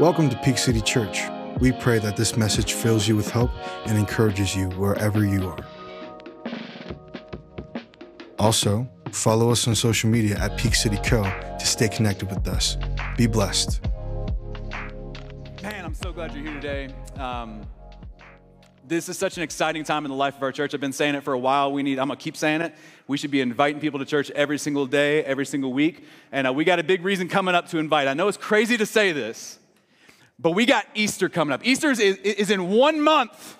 Welcome to Peak City Church. We pray that this message fills you with hope and encourages you wherever you are. Also, follow us on social media at Peak City Co. to stay connected with us. Be blessed. Man, I'm so glad you're here today. Um, this is such an exciting time in the life of our church. I've been saying it for a while. We need, I'm gonna keep saying it. We should be inviting people to church every single day, every single week. And uh, we got a big reason coming up to invite. I know it's crazy to say this, but we got Easter coming up. Easter is, is in one month.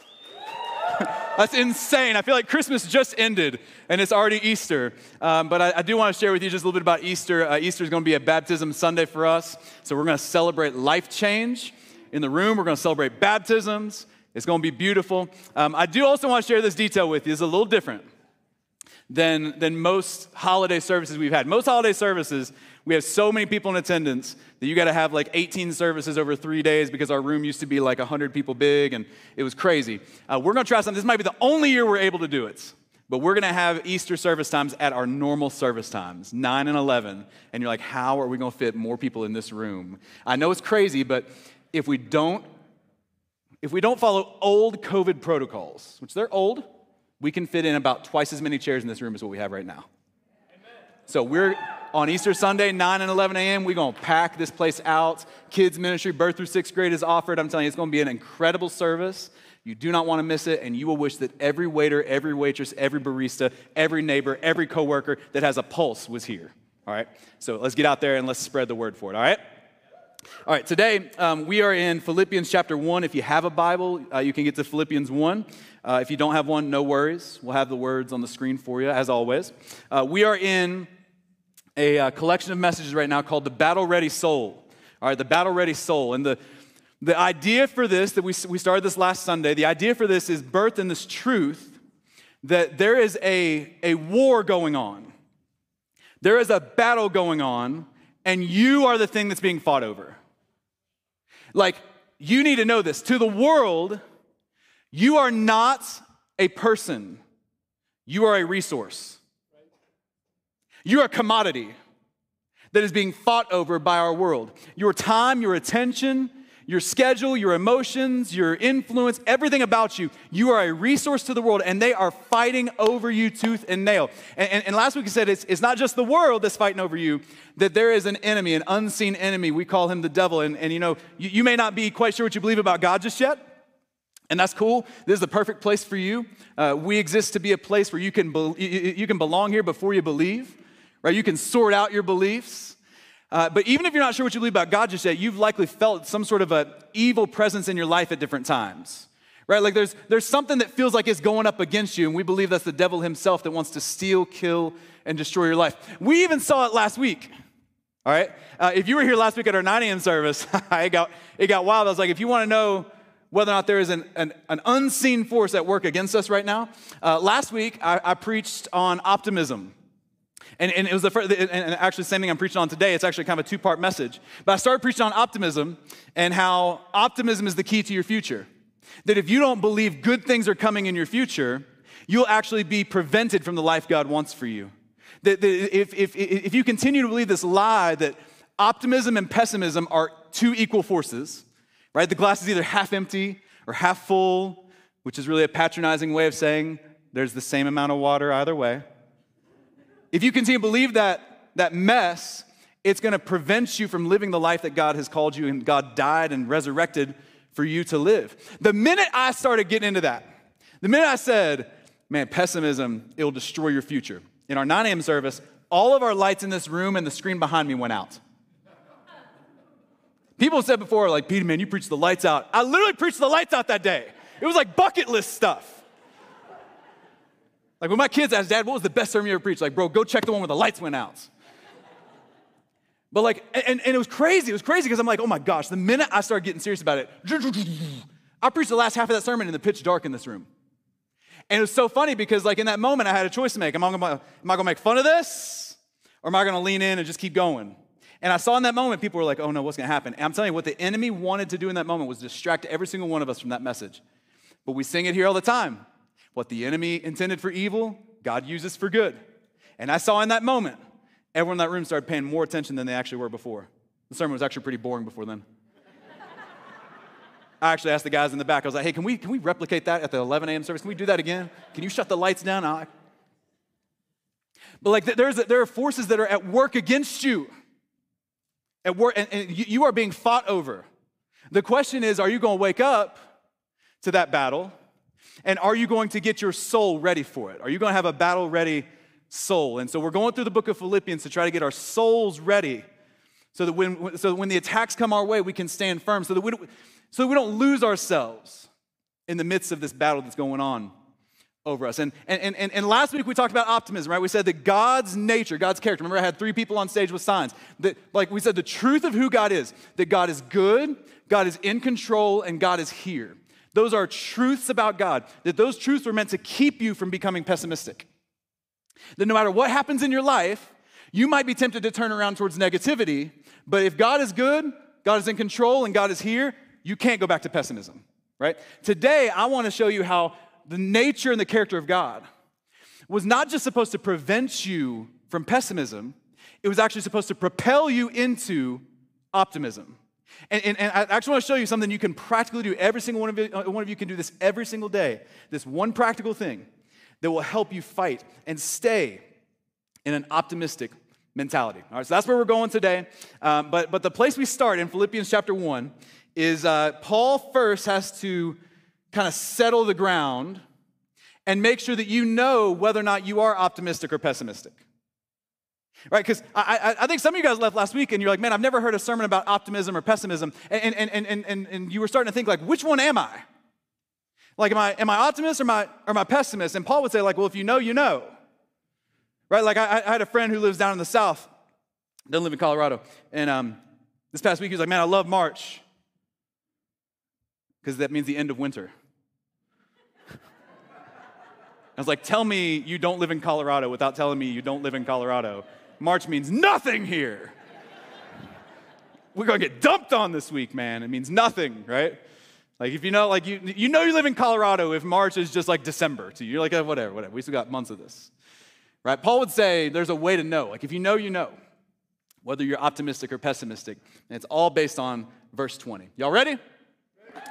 That's insane. I feel like Christmas just ended and it's already Easter. Um, but I, I, do want to share with you just a little bit about Easter. Uh, Easter is going to be a baptism Sunday for us. So we're going to celebrate life change in the room. We're going to celebrate baptisms. It's going to be beautiful. Um, I do also want to share this detail with you. It's a little different than, than most holiday services we've had. Most holiday services, we have so many people in attendance that you got to have like 18 services over three days because our room used to be like 100 people big and it was crazy. Uh, we're going to try something. This might be the only year we're able to do it. But we're going to have Easter service times at our normal service times, 9 and 11. And you're like, how are we going to fit more people in this room? I know it's crazy, but if we don't if we don't follow old COVID protocols, which they're old, we can fit in about twice as many chairs in this room as what we have right now. So we're on Easter Sunday, 9 and 11 a.m. We're going to pack this place out. Kids ministry, birth through sixth grade is offered. I'm telling you, it's going to be an incredible service. You do not want to miss it, and you will wish that every waiter, every waitress, every barista, every neighbor, every coworker that has a pulse was here. All right? So let's get out there and let's spread the word for it. All right? All right, today um, we are in Philippians chapter 1. If you have a Bible, uh, you can get to Philippians 1. Uh, if you don't have one, no worries. We'll have the words on the screen for you, as always. Uh, we are in a uh, collection of messages right now called The Battle Ready Soul. All right, The Battle Ready Soul. And the, the idea for this, that we, we started this last Sunday, the idea for this is birthed in this truth that there is a, a war going on. There is a battle going on and you are the thing that's being fought over. Like, you need to know this. To the world, you are not a person, you are a resource. You're a commodity that is being fought over by our world. Your time, your attention, your schedule, your emotions, your influence, everything about you, you are a resource to the world, and they are fighting over you tooth and nail. And, and, and last week we said it's, it's not just the world that's fighting over you, that there is an enemy, an unseen enemy. We call him the devil. And, and you know, you, you may not be quite sure what you believe about God just yet. And that's cool. This is the perfect place for you. Uh, we exist to be a place where you can, be, you can belong here before you believe, right? You can sort out your beliefs. Uh, but even if you're not sure what you believe about God just yet, you've likely felt some sort of an evil presence in your life at different times. Right? Like there's, there's something that feels like it's going up against you, and we believe that's the devil himself that wants to steal, kill, and destroy your life. We even saw it last week. All right? Uh, if you were here last week at our 9 a.m. service, it, got, it got wild. I was like, if you want to know whether or not there is an, an, an, unseen force at work against us right now, uh, last week I, I preached on optimism. And, and it was the first, and actually, the same thing I'm preaching on today. It's actually kind of a two part message. But I started preaching on optimism and how optimism is the key to your future. That if you don't believe good things are coming in your future, you'll actually be prevented from the life God wants for you. That, that if, if, if you continue to believe this lie that optimism and pessimism are two equal forces, right? The glass is either half empty or half full, which is really a patronizing way of saying there's the same amount of water either way. If you continue to believe that, that mess, it's going to prevent you from living the life that God has called you and God died and resurrected for you to live. The minute I started getting into that, the minute I said, man, pessimism, it'll destroy your future. In our 9 a.m. service, all of our lights in this room and the screen behind me went out. People said before, like, Peter, man, you preached the lights out. I literally preached the lights out that day. It was like bucket list stuff. Like when my kids asked, Dad, what was the best sermon you ever preached? Like, bro, go check the one where the lights went out. But like, and, and it was crazy. It was crazy because I'm like, oh my gosh, the minute I started getting serious about it, I preached the last half of that sermon in the pitch dark in this room. And it was so funny because like in that moment, I had a choice to make. Am I gonna, am I gonna make fun of this? Or am I gonna lean in and just keep going? And I saw in that moment, people were like, oh no, what's gonna happen? And I'm telling you, what the enemy wanted to do in that moment was distract every single one of us from that message. But we sing it here all the time. What the enemy intended for evil, God uses for good. And I saw in that moment, everyone in that room started paying more attention than they actually were before. The sermon was actually pretty boring before then. I actually asked the guys in the back, I was like, hey, can we, can we replicate that at the 11 a.m. service? Can we do that again? Can you shut the lights down? I, but like there's, there are forces that are at work against you. At work, and, and you are being fought over. The question is, are you going to wake up to that battle? And are you going to get your soul ready for it? Are you going to have a battle ready soul? And so we're going through the book of Philippians to try to get our souls ready so that when, so that when the attacks come our way, we can stand firm, so that, we don't, so that we don't lose ourselves in the midst of this battle that's going on over us. And, and, and, and last week we talked about optimism, right? We said that God's nature, God's character, remember I had three people on stage with signs. That, like we said, the truth of who God is, that God is good, God is in control, and God is here. Those are truths about God, that those truths are meant to keep you from becoming pessimistic. That no matter what happens in your life, you might be tempted to turn around towards negativity, but if God is good, God is in control, and God is here, you can't go back to pessimism, right? Today, I want to show you how the nature and the character of God was not just supposed to prevent you from pessimism, it was actually supposed to propel you into optimism. And, and, and, I actually want to show you something you can practically do. Every single one of, you, uh, one of you can do this every single day. This one practical thing that will help you fight and stay in an optimistic mentality. All right, so that's where we're going today. Um, but, but the place we start in Philippians chapter 1 is uh, Paul first has to kind of settle the ground and make sure that you know whether or not you are optimistic or pessimistic. Right? Because I, I, I, think some of you guys left last week and you're like, man, I've never heard a sermon about optimism or pessimism. And, and, and, and, and, and you were starting to think, like, which one am I? Like, am I, am I optimist or am I, or am I pessimist? And Paul would say, like, well, if you know, you know. Right? Like, I, I had a friend who lives down in the South, doesn't live in Colorado. And um, this past week, he was like, man, I love March because that means the end of winter. I was like, tell me you don't live in Colorado without telling me you don't live in Colorado. March means nothing here. We're gonna get dumped on this week, man. It means nothing, right? Like if you know, like you, you know you live in Colorado if March is just like December to you. You're like, oh, whatever, whatever. We still got months of this. Right? Paul would say there's a way to know. Like if you know, you know. Whether you're optimistic or pessimistic. And it's all based on verse 20. Y'all ready?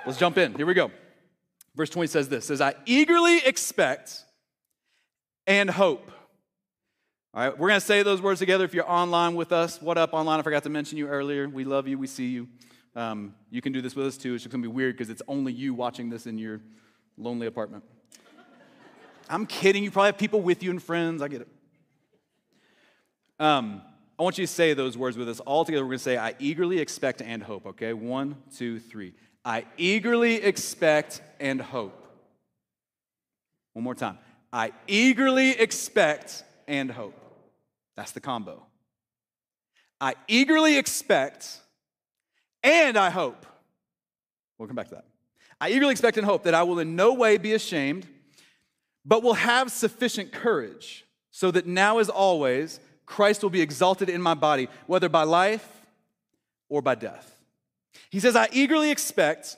Let's jump in. Here we go. Verse 20 says this says, I eagerly expect and hope. All right, we're going to say those words together. If you're online with us, what up online? I forgot to mention you earlier. We love you, we see you. Um, you can do this with us too. It's just going to be weird because it's only you watching this in your lonely apartment. I'm kidding. You probably have people with you and friends. I get it. Um, I want you to say those words with us all together. We're going to say, I eagerly expect and hope, okay? One, two, three. I eagerly expect and hope. One more time. I eagerly expect and hope. That's the combo. I eagerly expect and I hope. We'll come back to that. I eagerly expect and hope that I will in no way be ashamed, but will have sufficient courage, so that now as always, Christ will be exalted in my body, whether by life or by death. He says, I eagerly expect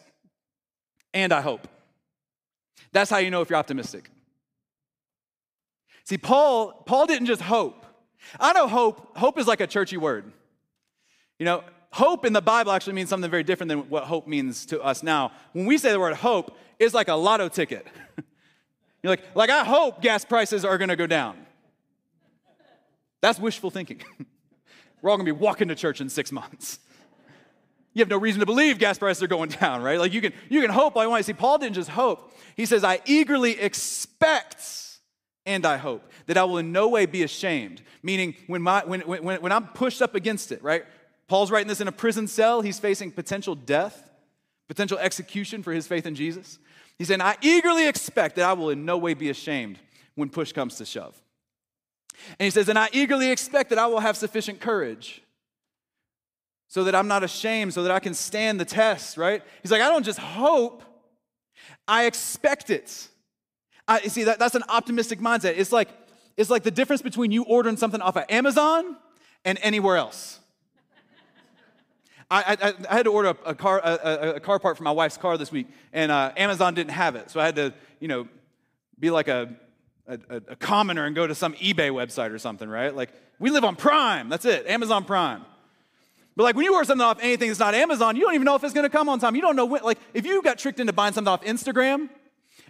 and I hope. That's how you know if you're optimistic. See, Paul, Paul didn't just hope. I know hope, hope is like a churchy word. You know, hope in the Bible actually means something very different than what hope means to us now. When we say the word hope, it's like a lotto ticket. You're like, like I hope gas prices are gonna go down. That's wishful thinking. We're all gonna be walking to church in six months. You have no reason to believe gas prices are going down, right? Like you can you can hope all you want. To see, Paul didn't just hope. He says, I eagerly expect and I hope that I will in no way be ashamed. Meaning, when, my, when, when, when I'm pushed up against it, right? Paul's writing this in a prison cell. He's facing potential death, potential execution for his faith in Jesus. He's saying, I eagerly expect that I will in no way be ashamed when push comes to shove. And he says, and I eagerly expect that I will have sufficient courage so that I'm not ashamed, so that I can stand the test, right? He's like, I don't just hope, I expect it. I, see, that, that's an optimistic mindset. It's like, it's like the difference between you ordering something off of Amazon and anywhere else. I, I, I, had to order a, a car, a, a, car part for my wife's car this week, and uh, Amazon didn't have it. So I had to, you know, be like a, a, commoner and go to some eBay website or something, right? Like, we live on Prime. That's it, Amazon Prime. But like when you order something off anything that's not Amazon, you don't even know if it's gonna come on time. You don't know when, like if you got tricked into buying something off Instagram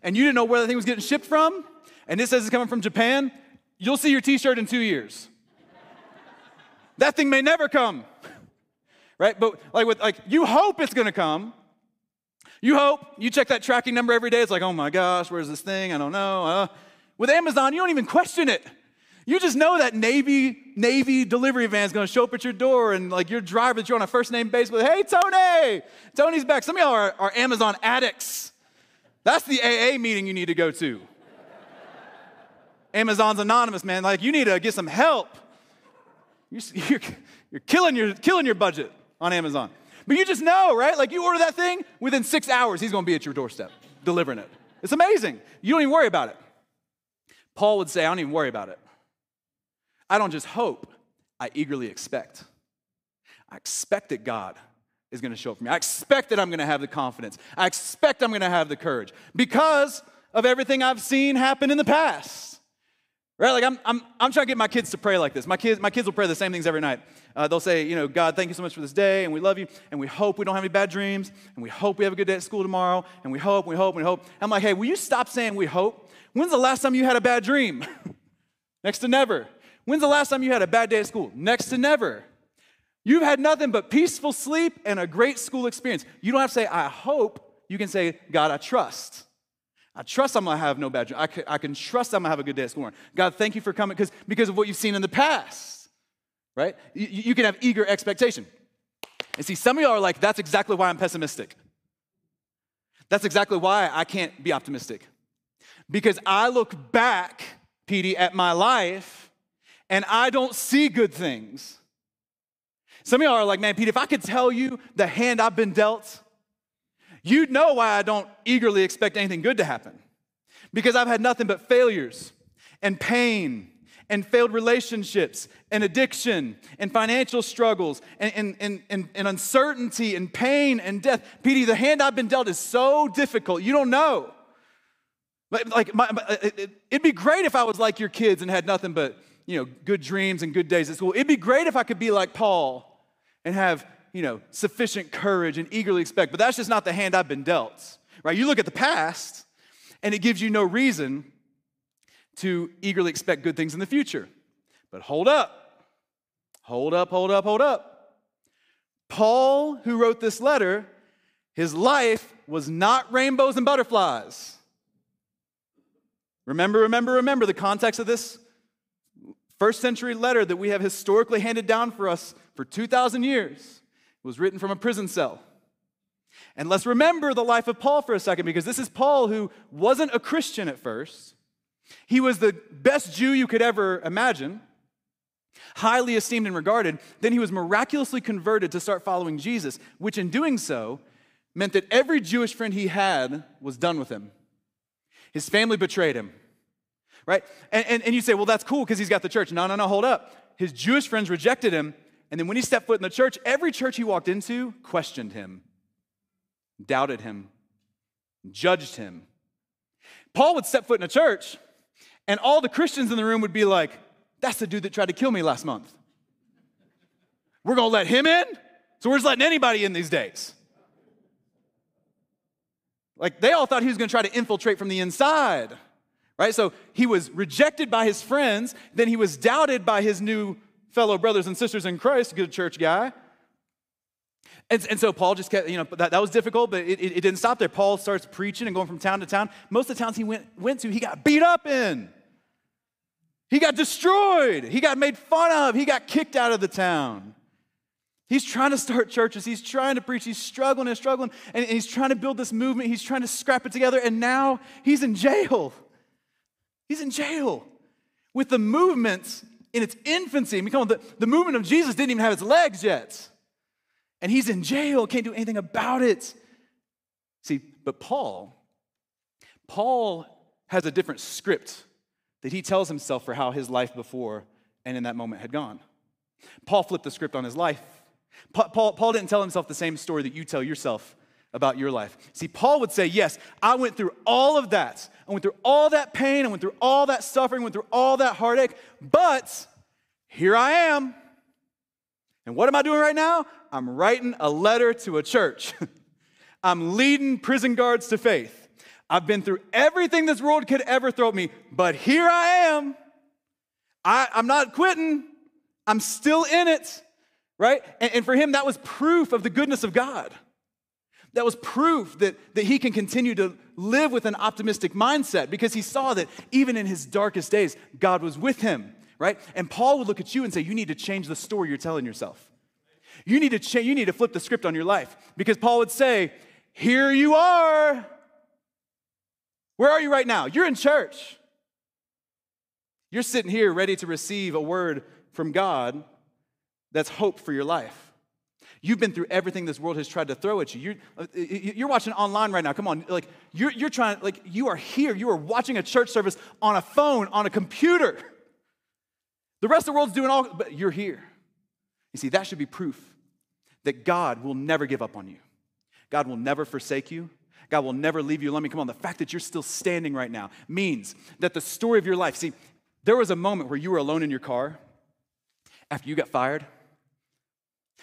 and you didn't know where the thing was getting shipped from, and it says it's coming from Japan, you'll see your t-shirt in two years. that thing may never come. Right? But like with like you hope it's gonna come. You hope, you check that tracking number every day. It's like, oh my gosh, where's this thing? I don't know. Uh, with Amazon, you don't even question it. You just know that Navy Navy delivery van is going to show up at your door, and like your driver that you're on a first name basis with, hey Tony, Tony's back. Some of y'all are, are Amazon addicts. That's the AA meeting you need to go to. Amazon's anonymous, man. Like you need to get some help. You're, you're, you're killing your killing your budget on Amazon. But you just know, right? Like you order that thing, within six hours, he's going to be at your doorstep delivering it. It's amazing. You don't even worry about it. Paul would say, I don't even worry about it. I don't just hope, I eagerly expect. I expect that God is going to show up for me. I expect that I'm going to have the confidence. I expect I'm going to have the courage because of everything I've seen happen in the past. Right? Like I'm, I'm, I'm trying to get my kids to pray like this. My kids, my kids will pray the same things every night. Uh, they'll say, you know, God, thank you so much for this day, and we love you, and we hope we don't have any bad dreams, and we hope we have a good day at school tomorrow, and we hope, we hope, we hope. I'm like, hey, will you stop saying we hope? When's the last time you had a bad dream? Next to never. When's the last time you had a bad day at school? Next to never. You've had nothing but peaceful sleep and a great school experience. You don't have to say, I hope. You can say, God, I trust. I trust I'm gonna have no bad dream. I can, I can trust I'm gonna have a good day at school. God, thank you for coming because because of what you've seen in the past, right? You, you can have eager expectation. And see, some of y'all are like, that's exactly why I'm pessimistic. That's exactly why I can't be optimistic. Because I look back, Petey, at my life and I don't see good things. Some of y'all are like, man, Pete, if I could tell you the hand I've been dealt, you'd know why I don't eagerly expect anything good to happen. Because I've had nothing but failures and pain and failed relationships and addiction and financial struggles and, and, and, and, uncertainty and pain and death. Petey, the hand I've been dealt is so difficult. You don't know. Like, my, uh, it, it'd be great if I was like your kids and had nothing but you know, good dreams and good days at school. It'd be great if I could be like Paul and have, you know, sufficient courage and eagerly expect, but that's just not the hand I've been dealt, right? You look at the past and it gives you no reason to eagerly expect good things in the future. But hold up, hold up, hold up, hold up. Paul, who wrote this letter, his life was not rainbows and butterflies. Remember, remember, remember the context of this first century letter that we have historically handed down for us for 2,000 years was written from a prison cell. And let's remember the life of Paul for a second because this is Paul who wasn't a Christian at first. He was the best Jew you could ever imagine, highly esteemed and regarded. Then he was miraculously converted to start following Jesus, which in doing so meant that every Jewish friend he had was done with him. His family betrayed him right? And, and, and you say, well, that's cool because he's got the church. No, no, no, hold up. His Jewish friends rejected him. And then when he stepped foot in the church, every church he walked into questioned him, doubted him, judged him. Paul would step foot in a church, and all the Christians in the room would be like, that's the dude that tried to kill me last month. We're gonna let him in? So we're just letting anybody in these days. Like they all thought he was gonna try to infiltrate from the inside right? So he was rejected by his friends, then he was doubted by his new fellow brothers and sisters in Christ, good church guy. And, and so Paul just kept, you know, that, that was difficult, but it, it, it didn't stop there. Paul starts preaching and going from town to town. Most of the towns he went, went to, he got beat up in. He got destroyed. He got made fun of. He got kicked out of the town. He's trying to start churches. He's trying to preach. He's struggling and struggling. And, and he's trying to build this movement. He's trying to scrap it together. And now he's in jail. He's in jail with the movement in its infancy. I mean, come on, the, the movement of Jesus didn't even have its legs yet. And he's in jail, can't do anything about it. See, but Paul, Paul has a different script that he tells himself for how his life before and in that moment had gone. Paul flipped the script on his life. Paul, Paul didn't tell himself the same story that you tell yourself about your life. See, Paul would say, Yes, I went through all of that. I went through all that pain. I went through all that suffering, went through all that heartache, but here I am. And what am I doing right now? I'm writing a letter to a church. I'm leading prison guards to faith. I've been through everything this world could ever throw at me, but here I am. I, am not quitting. I'm still in it, right? And, and for him, that was proof of the goodness of God. That was proof that, that he can continue to live with an optimistic mindset because he saw that even in his darkest days, God was with him, right? And Paul would look at you and say, You need to change the story you're telling yourself. You need to change, you need to flip the script on your life. Because Paul would say, Here you are. Where are you right now? You're in church. You're sitting here ready to receive a word from God that's hope for your life. You've been through everything this world has tried to throw at you. You're, uh, you're watching online right now. Come on. Like, you're, you're trying, like, you are here. You are watching a church service on a phone, on a computer. The rest of the world's doing all, but you're here. You see, that should be proof that God will never give up on you. God will never forsake you. God will never leave you. Let me come on. The fact that you're still standing right now means that the story of your life, see, there was a moment where you were alone in your car after you got fired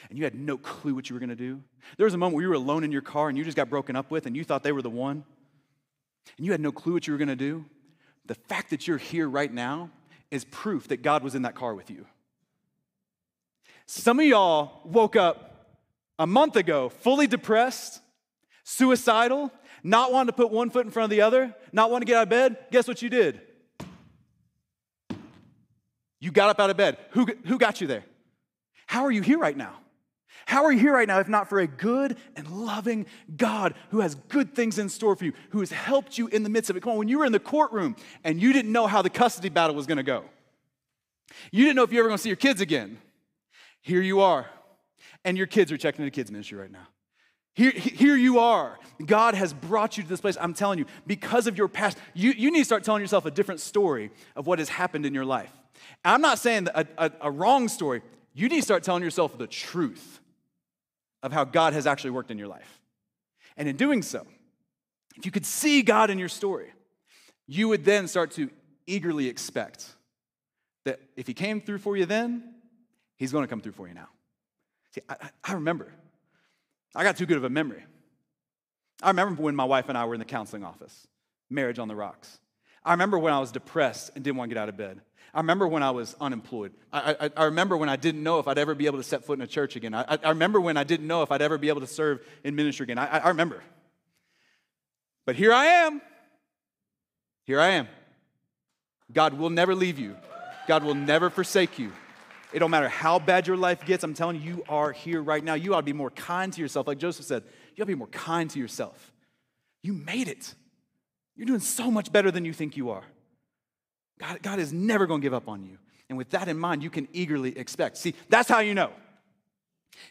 and you had no clue what you were going to do. There was a moment where you were alone in your car and you just got broken up with and you thought they were the one, and you had no clue what you were going to do. The fact that you're here right now is proof that God was in that car with you. Some of y'all woke up a month ago fully depressed, suicidal, not wanting to put one foot in front of the other, not wanting to get out of bed. Guess what you did? You got up out of bed. Who, who got you there? How are you here right now? How are you here right now if not for a good and loving God who has good things in store for you, who has helped you in the midst of it? Come on, when you were in the courtroom and you didn't know how the custody battle was going to go, you didn't know if you were ever going to see your kids again. Here you are, and your kids are checking into kids' ministry right now. Here, here you are. God has brought you to this place. I'm telling you, because of your past, you, you need to start telling yourself a different story of what has happened in your life. I'm not saying a, a, a wrong story. You need to start telling yourself the truth of how God has actually worked in your life. And in doing so, if you could see God in your story, you would then start to eagerly expect that if He came through for you then, He's to come through for you now. See, I, I remember, I got too good of a memory. I remember when my wife and I were in the counseling office, marriage on the rocks. I remember when I was depressed and didn't want to get out of bed. I remember when I was unemployed. I, I, I, remember when I didn't know if I'd ever be able to set foot in a church again. I, I remember when I didn't know if I'd ever be able to serve in ministry again. I, I remember. But here I am. Here I am. God will never leave you, God will never forsake you. It don't matter how bad your life gets, I'm telling you, you are here right now. You ought to be more kind to yourself. Like Joseph said, you ought to be more kind to yourself. You made it. You're doing so much better than you think you are. God, God is never going to give up on you. And with that in mind, you can eagerly expect. See, that's how you know.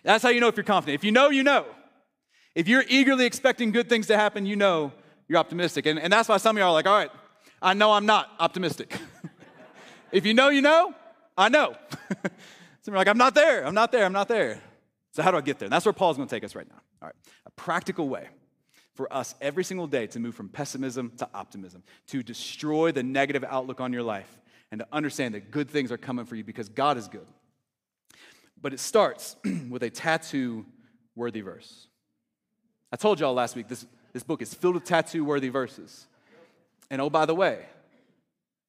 That's how you know if you're confident. If you know, you know. If you're eagerly expecting good things to happen, you know you're optimistic. And, and that's why some of y'all are like, all right, I know I'm not optimistic. if you know, you know, I know. some are like, I'm not there, I'm not there, I'm not there. So, how do I get there? And that's where Paul's going to take us right now. All right, a practical way for us every single day to move from pessimism to optimism, to destroy the negative outlook on your life, and to understand that good things are coming for you because God is good. But it starts with a tattoo worthy verse. I told y'all last week this, this book is filled with tattoo worthy verses. And oh, by the way,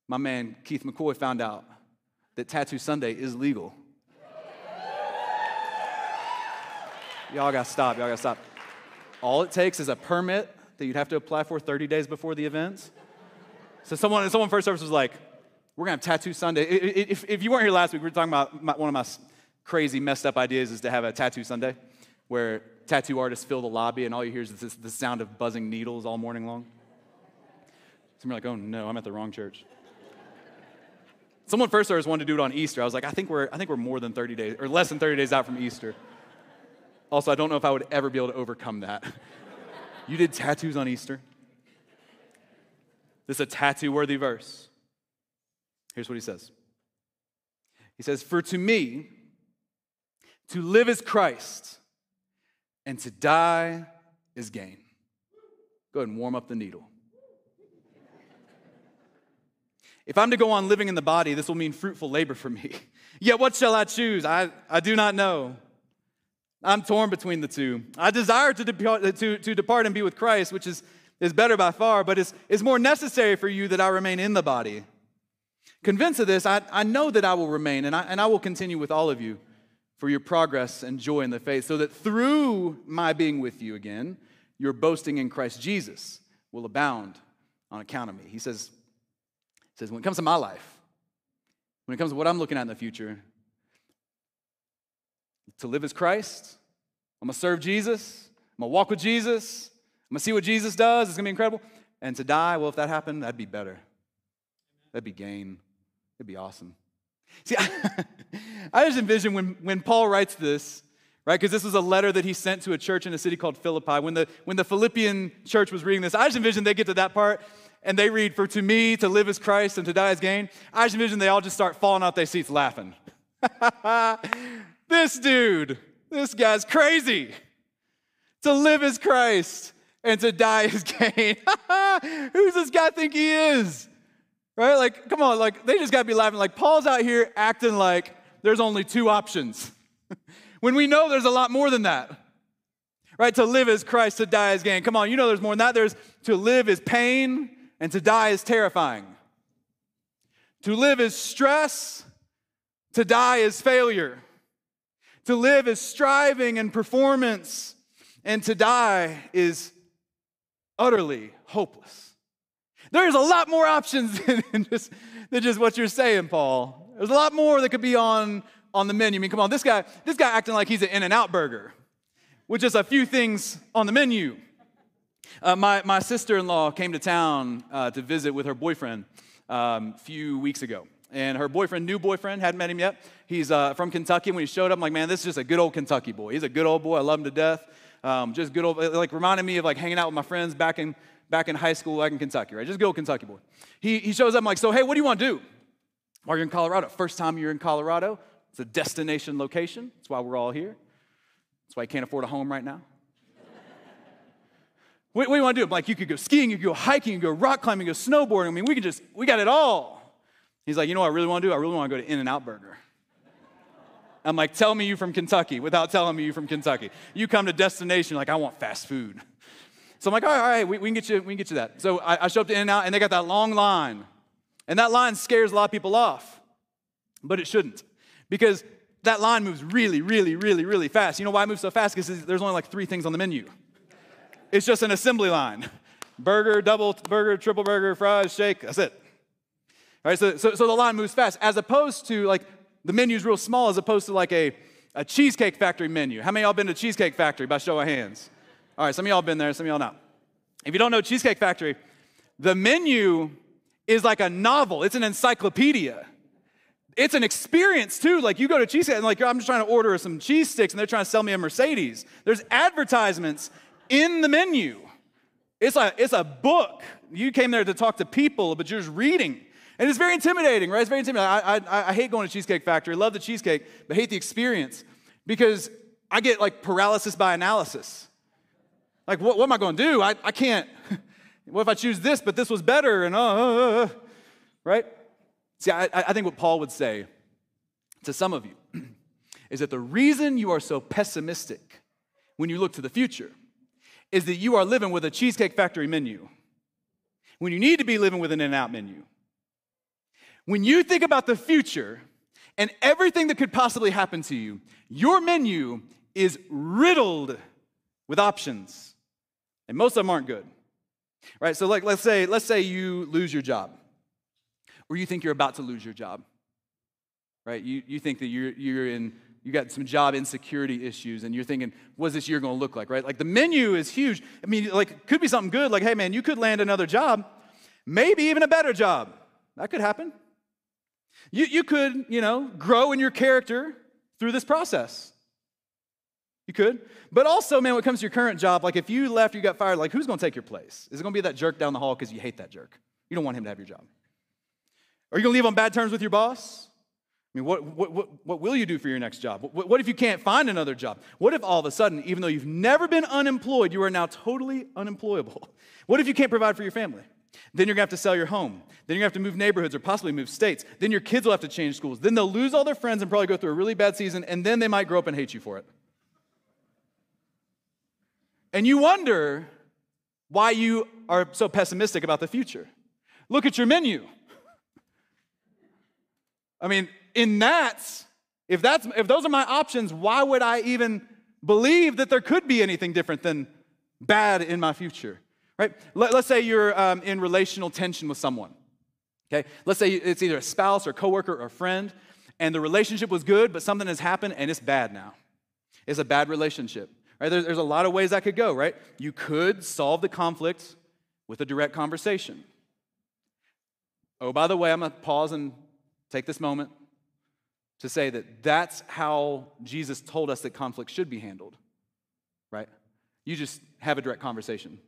my man Keith McCoy found out that Tattoo Sunday is legal. Y'all gotta stop, y'all gotta stop. All it takes is a permit that you'd have to apply for 30 days before the events. So someone, someone first service was like, we're gonna have Tattoo Sunday. If, if you weren't here last week, we were talking about my, one of my crazy messed up ideas is to have a Tattoo Sunday where tattoo artists fill the lobby and all you hear is this, the sound of buzzing needles all morning long. Some are like, oh no, I'm at the wrong church. Someone first service wanted to do it on Easter. I was like, I think we're, I think we're more than 30 days, or less than 30 days out from Easter. Also, I don't know if I would ever be able to overcome that. you did tattoos on Easter? This is a tattoo worthy verse. Here's what he says He says, For to me, to live is Christ, and to die is gain. Go ahead and warm up the needle. If I'm to go on living in the body, this will mean fruitful labor for me. Yet what shall I choose? I, I do not know. I'm torn between the two. I desire to depart, to, to depart and be with Christ, which is, is better by far, but it's, it's more necessary for you that I remain in the body. Convinced of this, I, I know that I will remain and I, and I will continue with all of you for your progress and joy in the faith, so that through my being with you again, your boasting in Christ Jesus will abound on account of me. He says, he says when it comes to my life, when it comes to what I'm looking at in the future, to live as Christ, I'm gonna serve Jesus, I'm gonna walk with Jesus, I'm gonna see what Jesus does, it's gonna be incredible. And to die, well, if that happened, that'd be better. That'd be gain. It'd be awesome. See, I, I just envision when, when Paul writes this, right? Because this was a letter that he sent to a church in a city called Philippi. When the, when the Philippian church was reading this, I just envision they get to that part and they read, For to me, to live is Christ and to die is gain. I just envision they all just start falling out their seats laughing. this dude, this guy's crazy. To live is Christ and to die is gain. Who's this guy think he is? Right? Like, come on, like, they just got to be laughing. Like, Paul's out here acting like there's only two options when we know there's a lot more than that. Right? To live is Christ, to die is gain. Come on, you know there's more than that. There's to live is pain, and to die is terrifying. To live is stress, to die is failure. To live is striving and performance, and to die is utterly hopeless. There's a lot more options than just, than just what you're saying, Paul. There's a lot more that could be on, on the menu. I mean, come on, this guy, this guy acting like he's an In-N-Out burger with just a few things on the menu. Uh, my, my sister-in-law came to town uh, to visit with her boyfriend um, a few weeks ago. And her boyfriend, new boyfriend, hadn't met him yet. He's uh, from Kentucky. When he showed up, I'm like, man, this is just a good old Kentucky boy. He's a good old boy. I love him to death. Um, just good old, like reminded me of like hanging out with my friends back in back in high school, like in Kentucky, right? Just go Kentucky boy. He, he shows up, I'm like, so hey, what do you want to do? While you're in Colorado, first time you're in Colorado, it's a destination location. That's why we're all here. That's why you can't afford a home right now. what, what, do you want to do? I'm like, you could go skiing, you could go hiking, you could go rock climbing, you could go snowboarding. I mean, we could just, we got it all. He's like, you know what I really want to do? I really want to go to In-N-Out Burger. I'm like, tell me you from Kentucky without telling me you from Kentucky. You come to destination, like, I want fast food. So I'm like, all right, all right we, we, can get you, we can get you that. So I, I show up to In-N-Out, and they got that long line. And that line scares a lot of people off, but it shouldn't. Because that line moves really, really, really, really fast. You know why it moves so fast? Because there's only like three things on the menu. It's just an assembly line. Burger, double burger, triple burger, fries, shake, that's it. All right, so, so, so the line moves fast, as opposed to like the menu's real small, as opposed to like a, a Cheesecake Factory menu. How many of y'all been to Cheesecake Factory by show of hands? All right, some of y'all been there, some of y'all not. If you don't know Cheesecake Factory, the menu is like a novel, it's an encyclopedia. It's an experience too. Like you go to Cheesecake and like I'm just trying to order some cheese sticks and they're trying to sell me a Mercedes. There's advertisements in the menu. It's a, it's a book. You came there to talk to people, but you're just reading. And it's very intimidating, right? It's very intimidating. I, I, I hate going to Cheesecake Factory. Love the cheesecake, but hate the experience because I get like paralysis by analysis. Like, what, what am I going to do? I, I can't. what if I choose this, but this was better? And, uh, uh, uh, right? See, I, I think what Paul would say to some of you is that the reason you are so pessimistic when you look to the future is that you are living with a Cheesecake Factory menu when you need to be living with an In-N-Out menu. When you think about the future and everything that could possibly happen to you, your menu is riddled with options. And most of them aren't good. Right? So like let's say let's say you lose your job. Or you think you're about to lose your job. Right? You, you think that you're, you're in you got some job insecurity issues and you're thinking what's this year going to look like right like the menu is huge i mean like could be something good like hey man you could land another job maybe even a better job that could happen you, you could you know grow in your character through this process you could. But also, man, when it comes to your current job, like if you left, you got fired, like who's to take your place? Is it to be that jerk down the hall because you hate that jerk? You don't want him to have your job. Are you to leave on bad terms with your boss? I mean, what, what, what, what will you do for your next job? What, what if you can't find another job? What if all of a sudden, even though you've never been unemployed, you are now totally unemployable? What if you can't provide for your family? Then you're gonna have to sell your home. Then you're gonna have to move neighborhoods or possibly move states. Then your kids will have to change schools. Then they'll lose all their friends and probably go through a really bad season, and then they might grow up and hate you for it. And you wonder why you are so pessimistic about the future. Look at your menu. I mean, in that, if that's if those are my options, why would I even believe that there could be anything different than bad in my future? Right? Let, us say you're um, in relational tension with someone. Okay? Let's say it's either a spouse or coworker or a friend, and the relationship was good, but something has happened and it's bad now. It's a bad relationship. Right? There's, a lot of ways that could go, right? You could solve the conflict with a direct conversation. Oh, by the way, I'm going to pause and take this moment to say that that's how Jesus told us that conflict should be handled, right? You just have a direct conversation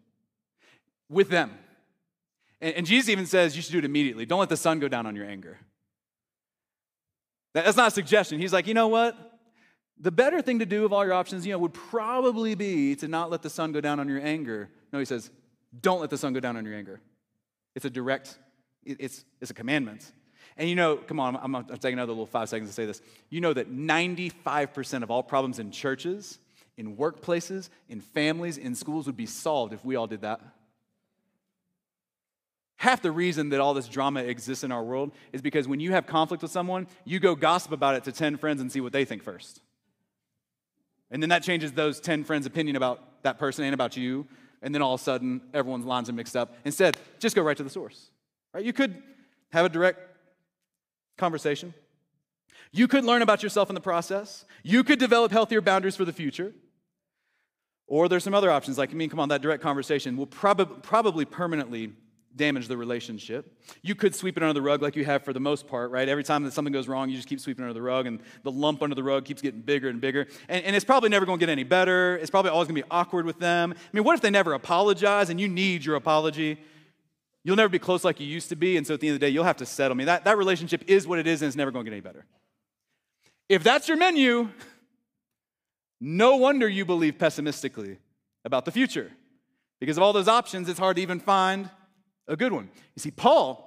with them. And, and Jesus even says you should do it immediately. Don't let the sun go down on your anger. That's not a suggestion. He's like, you know what? The better thing to do of all your options, you know, would probably be to not let the sun go down on your anger. No, he says, don't let the sun go down on your anger. It's a direct, it's, it's a commandment. And you know, come on, I'm, I'm taking another little five seconds to say this. You know that 95% of all problems in churches, in workplaces, in families, in schools would be solved if we all did that. Half the reason that all this drama exists in our world is because when you have conflict with someone, you go gossip about it to 10 friends and see what they think first. And then that changes those 10 friends' opinion about that person and about you. And then all of a sudden, everyone's lines are mixed up. Instead, just go right to the source. Right? You could have a direct conversation. You could learn about yourself in the process. You could develop healthier boundaries for the future. Or there's some other options, like, I mean, come on, that direct conversation will prob- probably permanently damage the relationship. You could sweep it under the rug like you have for the most part, right? Every time that something goes wrong, you just keep sweeping under the rug, and the lump under the rug keeps getting bigger and bigger. And, and it's probably never going to get any better. It's probably always going to be awkward with them. I mean, what if they never apologize and you need your apology? You'll never be close like you used to be, and so at the end of the day, you'll have to settle. I mean, that, that relationship is what it is, and it's never going to get any better. If that's your menu, no wonder you believe pessimistically about the future. Because of all those options, it's hard to even find a good one. You see, Paul,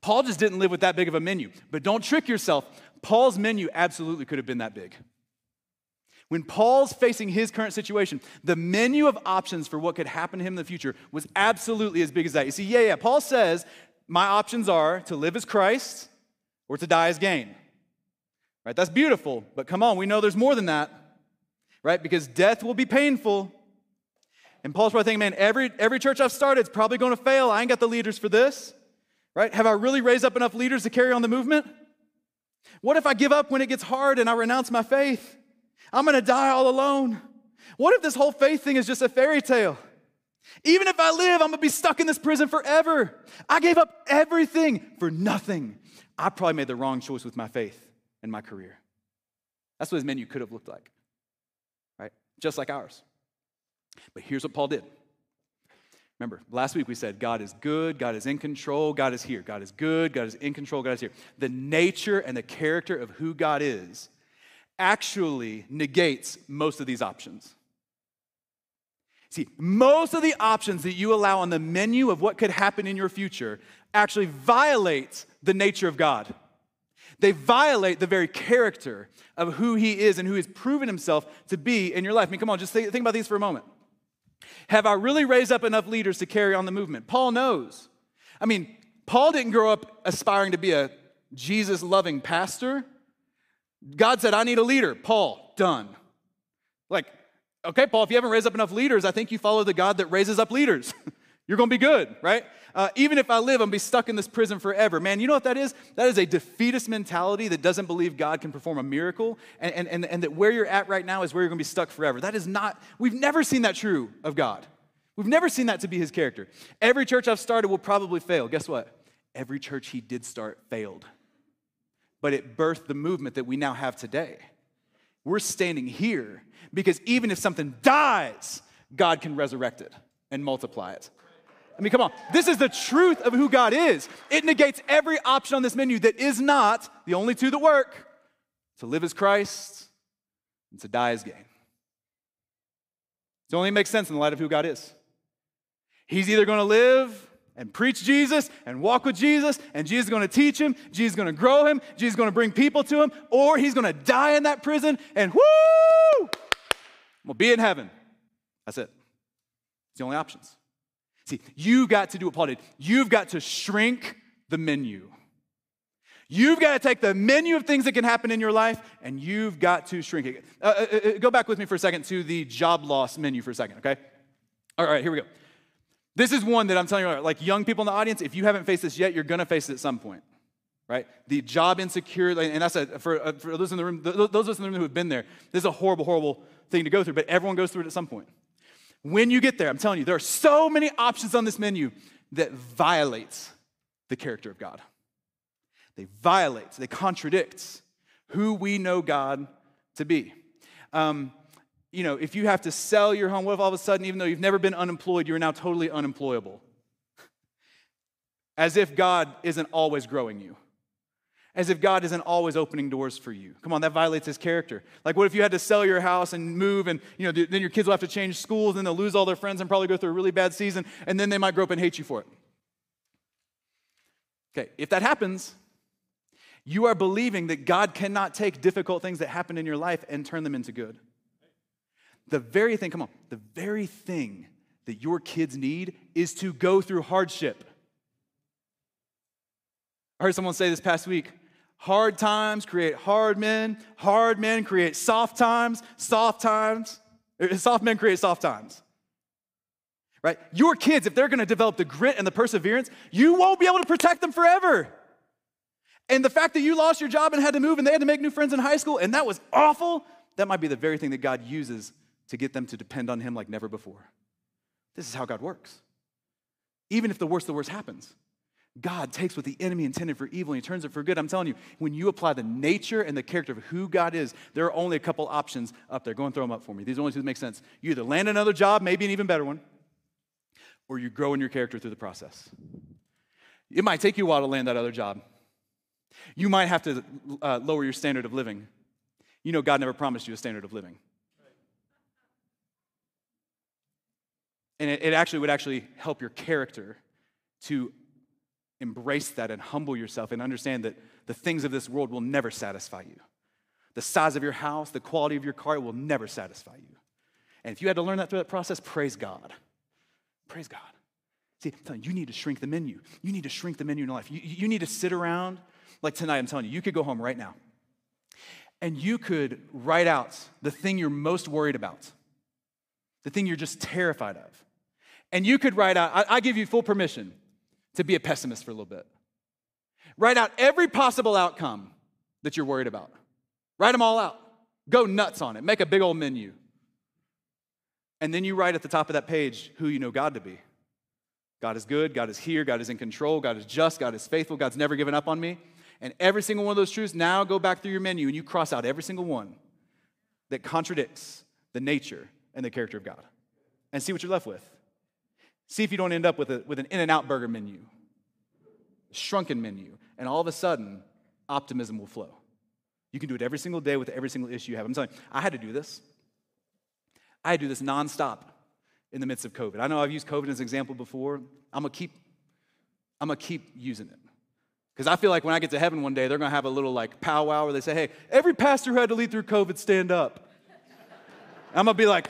Paul just didn't live with that big of a menu. But don't trick yourself. Paul's menu absolutely could have been that big. When Paul's facing his current situation, the menu of options for what could happen to him in the future was absolutely as big as that. You see, yeah, yeah, Paul says, my options are to live as Christ or to die as gain. Right? That's beautiful, but come on, we know there's more than that. Right? Because death will be painful. And Paul's probably thinking, man, every, every church I've started is probably going to fail. I ain't got the leaders for this. Right? Have I really raised up enough leaders to carry on the movement? What if I give up when it gets hard and I renounce my faith? I'm going to die all alone. What if this whole faith thing is just a fairy tale? Even if I live, I'm going to be stuck in this prison forever. I gave up everything for nothing. I probably made the wrong choice with my faith and my career. That's what his menu could have looked like, right? Just like ours. But here's what Paul did. Remember, last week we said God is good, God is in control, God is here. God is good, God is in control, God is here. The nature and the character of who God is actually negates most of these options. See, most of the options that you allow on the menu of what could happen in your future actually violate the nature of God. They violate the very character of who He is and who He's proven Himself to be in your life. I mean, come on, just think, think about these for a moment. Have I really raised up enough leaders to carry on the movement? Paul knows. I mean, Paul didn't grow up aspiring to be a Jesus loving pastor. God said, I need a leader. Paul, done. Like, okay, Paul, if you haven't raised up enough leaders, I think you follow the God that raises up leaders. You're gonna be good, right? Uh, even if I live, I'm be stuck in this prison forever. Man, you know what that is? That is a defeatist mentality that doesn't believe God can perform a miracle and, and, and, and that where you're at right now is where you're gonna be stuck forever. That is not, we've never seen that true of God. We've never seen that to be his character. Every church I've started will probably fail. Guess what? Every church he did start failed but it birthed the movement that we now have today. We're standing here because even if something dies, God can resurrect it and multiply it. I mean, come on. This is the truth of who God is. It negates every option on this menu that is not the only two that work to live as Christ and to die as gain. It only makes sense in the light of who God is. He's either going to live and preach Jesus and walk with Jesus, and Jesus is going to teach him, Jesus is going to grow him, Jesus is going to bring people to him, or he's going to die in that prison and whoo, we'll be in heaven. That's it. It's the only options. See, you got to do what Paul did. You've got to shrink the menu. You've got to take the menu of things that can happen in your life and you've got to shrink it. Uh, uh, uh, go back with me for a second to the job loss menu for a second, okay? All right, here we go. This is one that I'm telling you, like young people in the audience, if you haven't faced this yet, you're gonna face it at some point, right? The job insecurity, and that's a, for, uh, for those in the room, those of us in the room who have been there, this is a horrible, horrible thing to go through, but everyone goes through it at some point. When you get there, I'm telling you, there are so many options on this menu that violates the character of God. They violate, they contradict who we know God to be. Um, you know, if you have to sell your home, what if all of a sudden, even though you've never been unemployed, you're now totally unemployable? As if God isn't always growing you. As if God isn't always opening doors for you. Come on, that violates his character. Like, what if you had to sell your house and move, and you know, then your kids will have to change schools, and they'll lose all their friends and probably go through a really bad season, and then they might grow up and hate you for it. Okay, if that happens, you are believing that God cannot take difficult things that happen in your life and turn them into good. The very thing, come on, the very thing that your kids need is to go through hardship. I heard someone say this past week hard times create hard men, hard men create soft times, soft times, er, soft men create soft times. Right? Your kids, if they're gonna develop the grit and the perseverance, you won't be able to protect them forever. And the fact that you lost your job and had to move and they had to make new friends in high school and that was awful, that might be the very thing that God uses to get them to depend on Him like never before. This is how God works. Even if the worst, the worst happens, God takes what the enemy intended for evil and He turns it for good. I'm telling you, when you apply the nature and the character of who God is, there are only a couple options up there. Go and throw them up for me. These are the only two that make sense. You either land another job, maybe an even better one, or you grow in your character through the process. It might take you a while to land that other job. You might have to uh, lower your standard of living. You know, God never promised you a standard of living. And it, it actually would actually help your character to embrace that and humble yourself and understand that the things of this world will never satisfy you. The size of your house, the quality of your car will never satisfy you. And if you had to learn that through that process, praise God. Praise God. See, I'm telling you, you need to shrink the menu. You need to shrink the menu in your life. You, you need to sit around, like tonight, I'm telling you, you could go home right now and you could write out the thing you're most worried about, the thing you're just terrified of. And you could write out, I, I give you full permission to be a pessimist for a little bit. Write out every possible outcome that you're worried about. Write them all out. Go nuts on it. Make a big old menu. And then you write at the top of that page who you know God to be. God is good, God is here, God is in control, God is just, God is faithful, God's never given up on me. And every single one of those truths, now go back through your menu and you cross out every single one that contradicts the nature and the character of God. And see what you're left with. See if you don't end up with, a, with an In-N-Out burger menu, shrunken menu, and all of a sudden, optimism will flow. You can do it every single day with every single issue you have. I'm telling you, I had to do this. I had to do this nonstop in the midst of COVID. I know I've used COVID as an example before. I'm gonna keep, I'm gonna keep using it. Because I feel like when I get to heaven one day, they're gonna have a little like powwow where they say, hey, every pastor who had to lead through COVID, stand up. I'm gonna be like,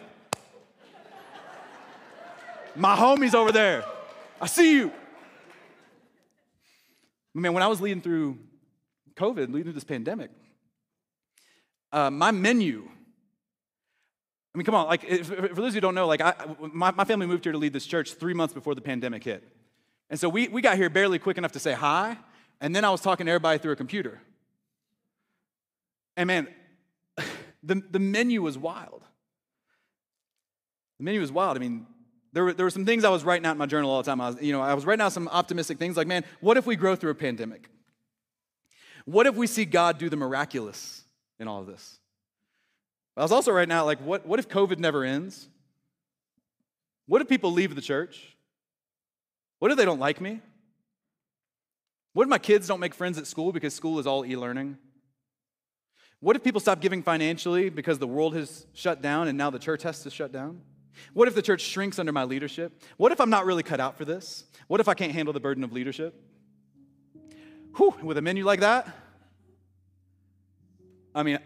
my homie's over there. I see you. Man, when I was leading through COVID, leading through this pandemic, uh, my menu, I mean, come on, like, if, for those who don't know, like, I, my, my family moved here to lead this church three months before the pandemic hit. And so we, we got here barely quick enough to say hi, and then I was talking to everybody through a computer. And man, the, the menu was wild. The menu was wild. I mean, there were, there were some things I was writing out in my journal all the time. I was, you know, I was writing out some optimistic things like, man, what if we grow through a pandemic? What if we see God do the miraculous in all of this? I was also writing out, like, what, what if COVID never ends? What if people leave the church? What if they don't like me? What if my kids don't make friends at school because school is all e learning? What if people stop giving financially because the world has shut down and now the church has to shut down? What if the church shrinks under my leadership? What if I'm not really cut out for this? What if I can't handle the burden of leadership? Whew, with a menu like that, I mean,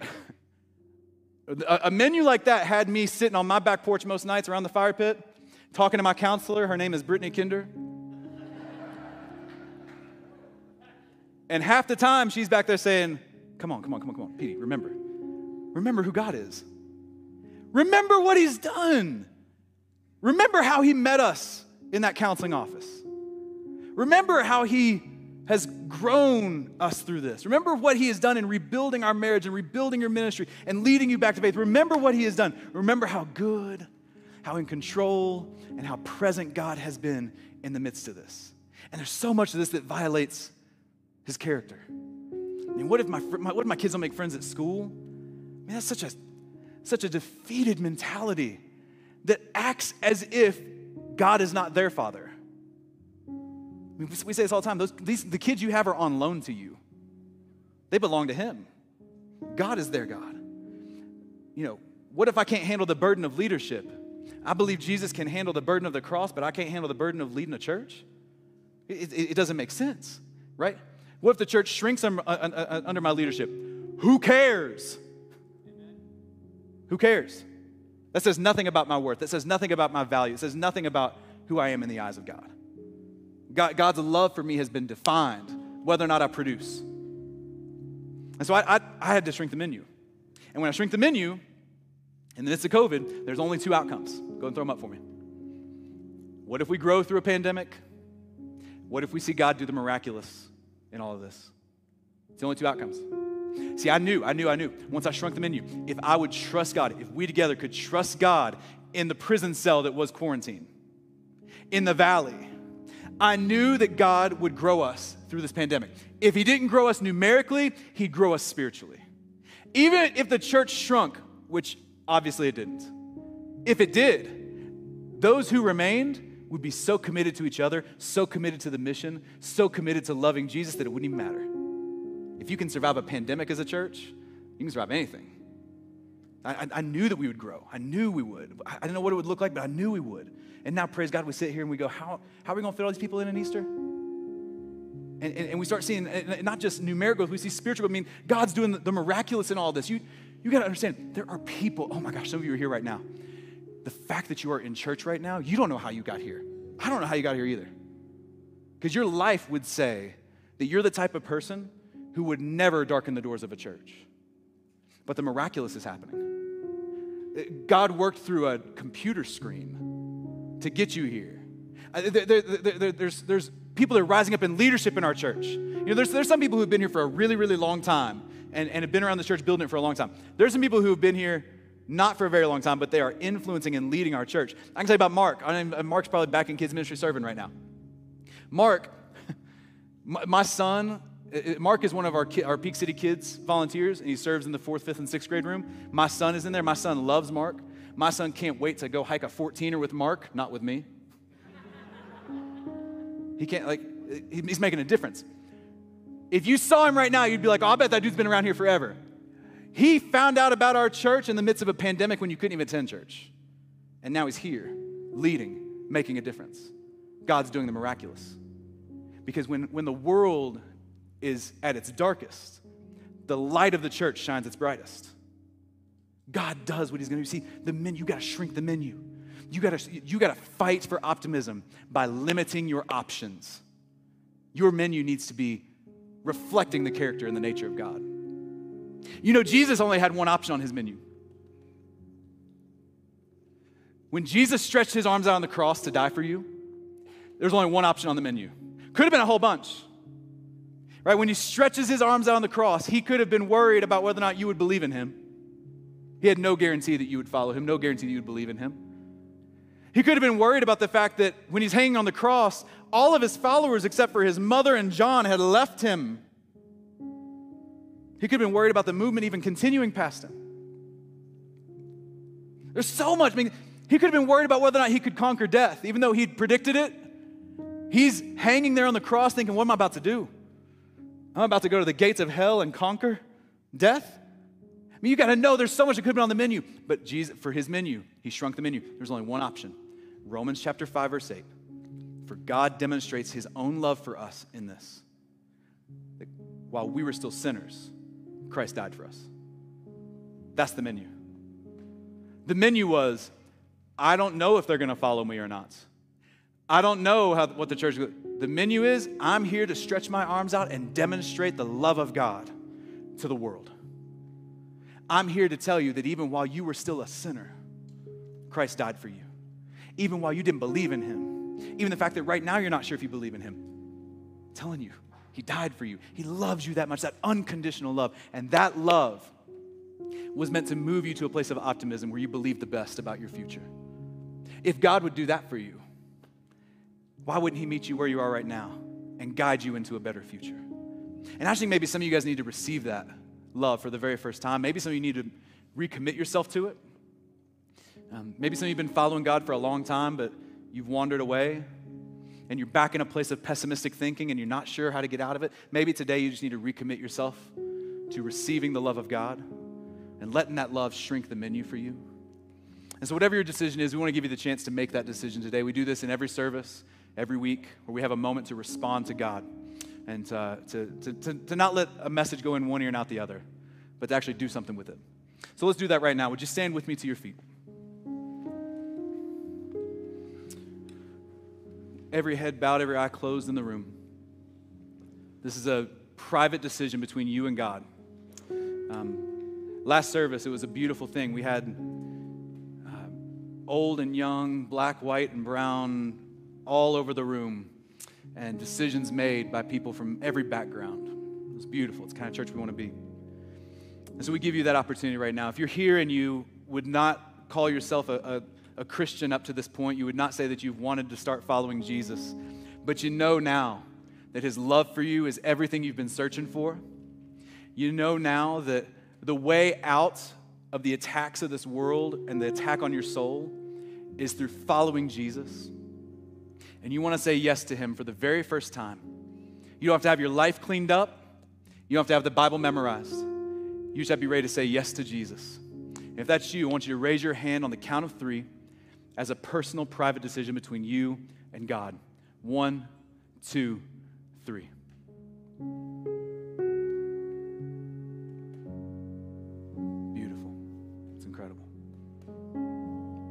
a, menu like that had me sitting on my back porch most nights around the fire pit, talking to my counselor. Her name is Brittany Kinder. and half the time, she's back there saying, Come on, come on, come on, come on. Petey, remember. Remember who God is. Remember what He's done. Remember how He met us in that counseling office. Remember how He has grown us through this. Remember what He has done in rebuilding our marriage and rebuilding your ministry and leading you back to faith. Remember what He has done. Remember how good, how in control, and how present God has been in the midst of this. And there's so much of this that violates His character. I mean, what if my, my what if my kids don't make friends at school? Man, that's such a such a defeated mentality that acts as if God is not their father. We say this all the time. Those, these, the kids you have are on loan to you. They belong to Him. God is their God. You know, what if I can't handle the burden of leadership? I believe Jesus can handle the burden of the cross, but I can't handle the burden of leading a church. It, it, it doesn't make sense, right? What if the church shrinks under, uh, uh, uh, under my leadership? Who cares? Who cares? That says nothing about my worth. That says nothing about my value. It says nothing about who I am in the eyes of God. God, God's love for me has been defined, whether or not I produce. And so I, I, I had to shrink the menu. And when I shrink the menu, in the midst of COVID, there's only two outcomes. Go and throw them up for me. What if we grow through a pandemic? What if we see God do the miraculous in all of this? It's the only two outcomes. See, I knew, I knew, I knew. Once I shrunk the menu, if I would trust God, if we together could trust God in the prison cell that was quarantine, in the valley, I knew that God would grow us through this pandemic. If He didn't grow us numerically, He'd grow us spiritually. Even if the church shrunk, which obviously it didn't, if it did, those who remained would be so committed to each other, so committed to the mission, so committed to loving Jesus that it wouldn't even matter. If you can survive a pandemic as a church, you can survive anything. I, I, knew that we would grow. I knew we would. I, didn't know what it would look like, but I knew we would. And now, praise God, we sit here and we go, how, how are we going to fit all these people in in Easter? And, and, and we start seeing not just numerical, we see spiritual, I mean, God's doing the, the miraculous in all this. You, you got to understand, there are people, oh my gosh, some of you are here right now. The fact that you are in church right now, you don't know how you got here. I don't know how you got here either. Because your life would say that you're the type of person who would never darken the doors of a church. But the miraculous is happening. God worked through a computer screen to get you here. Uh, there, there, there, there's, there's people that are rising up in leadership in our church. You know, there's, there's some people who've been here for a really, really long time and, and have been around the church building it for a long time. There's some people who have been here not for a very long time, but they are influencing and leading our church. I can tell you about Mark. Mean, Mark's probably back in kids' ministry serving right now. Mark, my son, Mark is one of our, our Peak City Kids volunteers, and he serves in the fourth, fifth, and sixth grade room. My son is in there. My son loves Mark. My son can't wait to go hike a 14er with Mark, not with me. He can't, like, he's making a difference. If you saw him right now, you'd be like, oh, I bet that dude's been around here forever. He found out about our church in the midst of a pandemic when you couldn't even attend church. And now he's here, leading, making a difference. God's doing the miraculous. Because when, when the world is at its darkest, the light of the church shines its brightest. God does what he's going to do. See, the menu, you got to shrink the menu. You got to you got to fight for optimism by limiting your options. Your menu needs to be reflecting the character and the nature of God. You know, Jesus only had one option on his menu. When Jesus stretched his arms out on the cross to die for you, there's only one option on the menu. Could have been a whole bunch. Right? When he stretches his arms out on the cross, he could have been worried about whether or not you would believe in him. He had no guarantee that you would follow him, no guarantee that you would believe in him. He could have been worried about the fact that when he's hanging on the cross, all of his followers, except for his mother and John, had left him. He could have been worried about the movement even continuing past him. There's so much. I mean, he could have been worried about whether or not he could conquer death, even though he'd predicted it. He's hanging there on the cross thinking, What am I about to do? I'm about to go to the gates of hell and conquer death. I mean, you got to know there's so much that could been on the menu. But Jesus, for his menu, he shrunk the menu. There's only one option Romans chapter 5, verse 8. For God demonstrates his own love for us in this that while we were still sinners, Christ died for us. That's the menu. The menu was I don't know if they're going to follow me or not. I don't know how, what the church The menu is I'm here to stretch my arms out and demonstrate the love of God to the world. I'm here to tell you that even while you were still a sinner, Christ died for you. Even while you didn't believe in him, even the fact that right now you're not sure if you believe in him, I'm telling you, he died for you. He loves you that much, that unconditional love. And that love was meant to move you to a place of optimism where you believe the best about your future. If God would do that for you, why wouldn't He meet you where you are right now and guide you into a better future? And I think maybe some of you guys need to receive that love for the very first time. Maybe some of you need to recommit yourself to it. Um, maybe some of you have been following God for a long time, but you've wandered away and you're back in a place of pessimistic thinking and you're not sure how to get out of it. Maybe today you just need to recommit yourself to receiving the love of God and letting that love shrink the menu for you. And so, whatever your decision is, we want to give you the chance to make that decision today. We do this in every service, every week, where we have a moment to respond to God and uh, to, to, to, to not let a message go in one ear and out the other, but to actually do something with it. So, let's do that right now. Would you stand with me to your feet? Every head bowed, every eye closed in the room. This is a private decision between you and God. Um, last service, it was a beautiful thing. We had old and young, black, white, and brown, all over the room, and decisions made by people from every background. It's beautiful. It's kind of church we want to be. And so we give you that opportunity right now. If you're here and you would not call yourself a, a, a Christian up to this point, you would not say that you've wanted to start following Jesus, but you know now that his love for you is everything you've been searching for. You know now that the way out of the attacks of this world and the attack on your soul is through following Jesus. And you want to say yes to Him for the very first time. You don't have to have your life cleaned up, you don't have to have the Bible memorized. You just have to be ready to say yes to Jesus. if that's you, I want you to raise your hand on the count of three as a personal, private decision between you and God. One, two, three. Beautiful. It's incredible.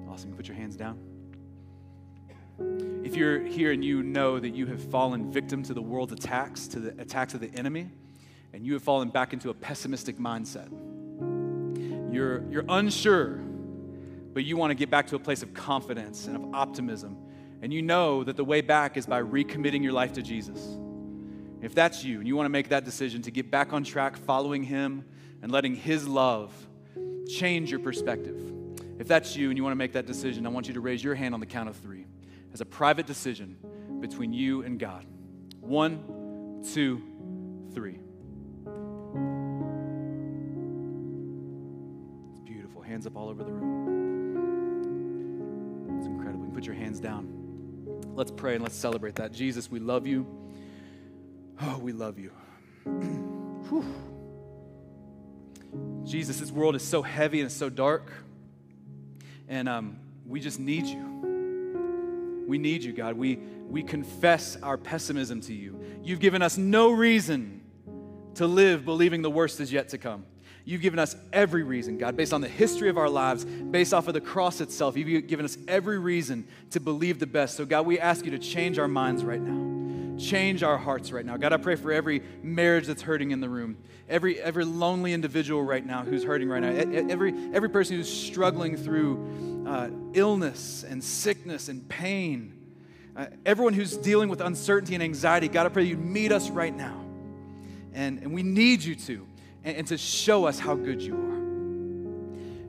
Awesome. You Put your hands down. If you're here and you know that you have fallen victim to the world's attacks, to the attacks of the enemy, and you have fallen back into a pessimistic mindset, you're, you're unsure, but you want to get back to a place of confidence and of optimism, and you know that the way back is by recommitting your life to Jesus. If that's you, and you want to make that decision to get back on track, following Him, and letting His love change your perspective if that's you and you want to make that decision, I want you to raise your hand on the count of three as a private decision between you and God. One, two, three. It's beautiful. Hands up all over the room. It's incredible. You can put your hands down. Let's pray and let's celebrate that. Jesus, we love you. Oh, we love you. Jesus, this world is so heavy and so dark. And um, we just need you. We need you, God. We, we confess our pessimism to you. You've given us no reason to live believing the worst is yet to come. You've given us every reason, God, based on the history of our lives, based off of the cross itself. You've given us every reason to believe the best. So, God, we ask you to change our minds right now. Change our hearts right now. God, I pray for every marriage that's hurting in the room, every, every lonely individual right now who's hurting right now, every, every person who's struggling through uh, illness and sickness and pain, uh, everyone who's dealing with uncertainty and anxiety. God, I pray you meet us right now. And, and we need you to and, and to show us how good you are.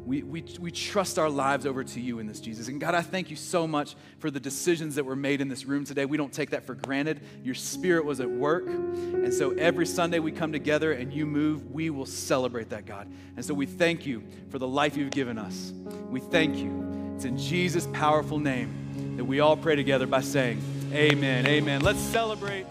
We, we, we trust our lives over to you in this, Jesus. And God, I thank you so much for the decisions that were made in this room today. We don't take that for granted. Your spirit was at work. And so every Sunday we come together and you move, we will celebrate that, God. And so we thank you for the life you've given us. We thank you. It's in Jesus' powerful name that we all pray together by saying, Amen. Amen. Let's celebrate.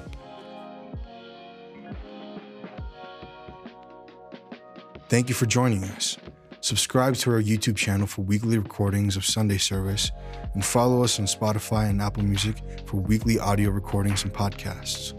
Thank you for joining us. Subscribe to our YouTube channel for weekly recordings of Sunday service and follow us on Spotify and Apple Music for weekly audio recordings and podcasts.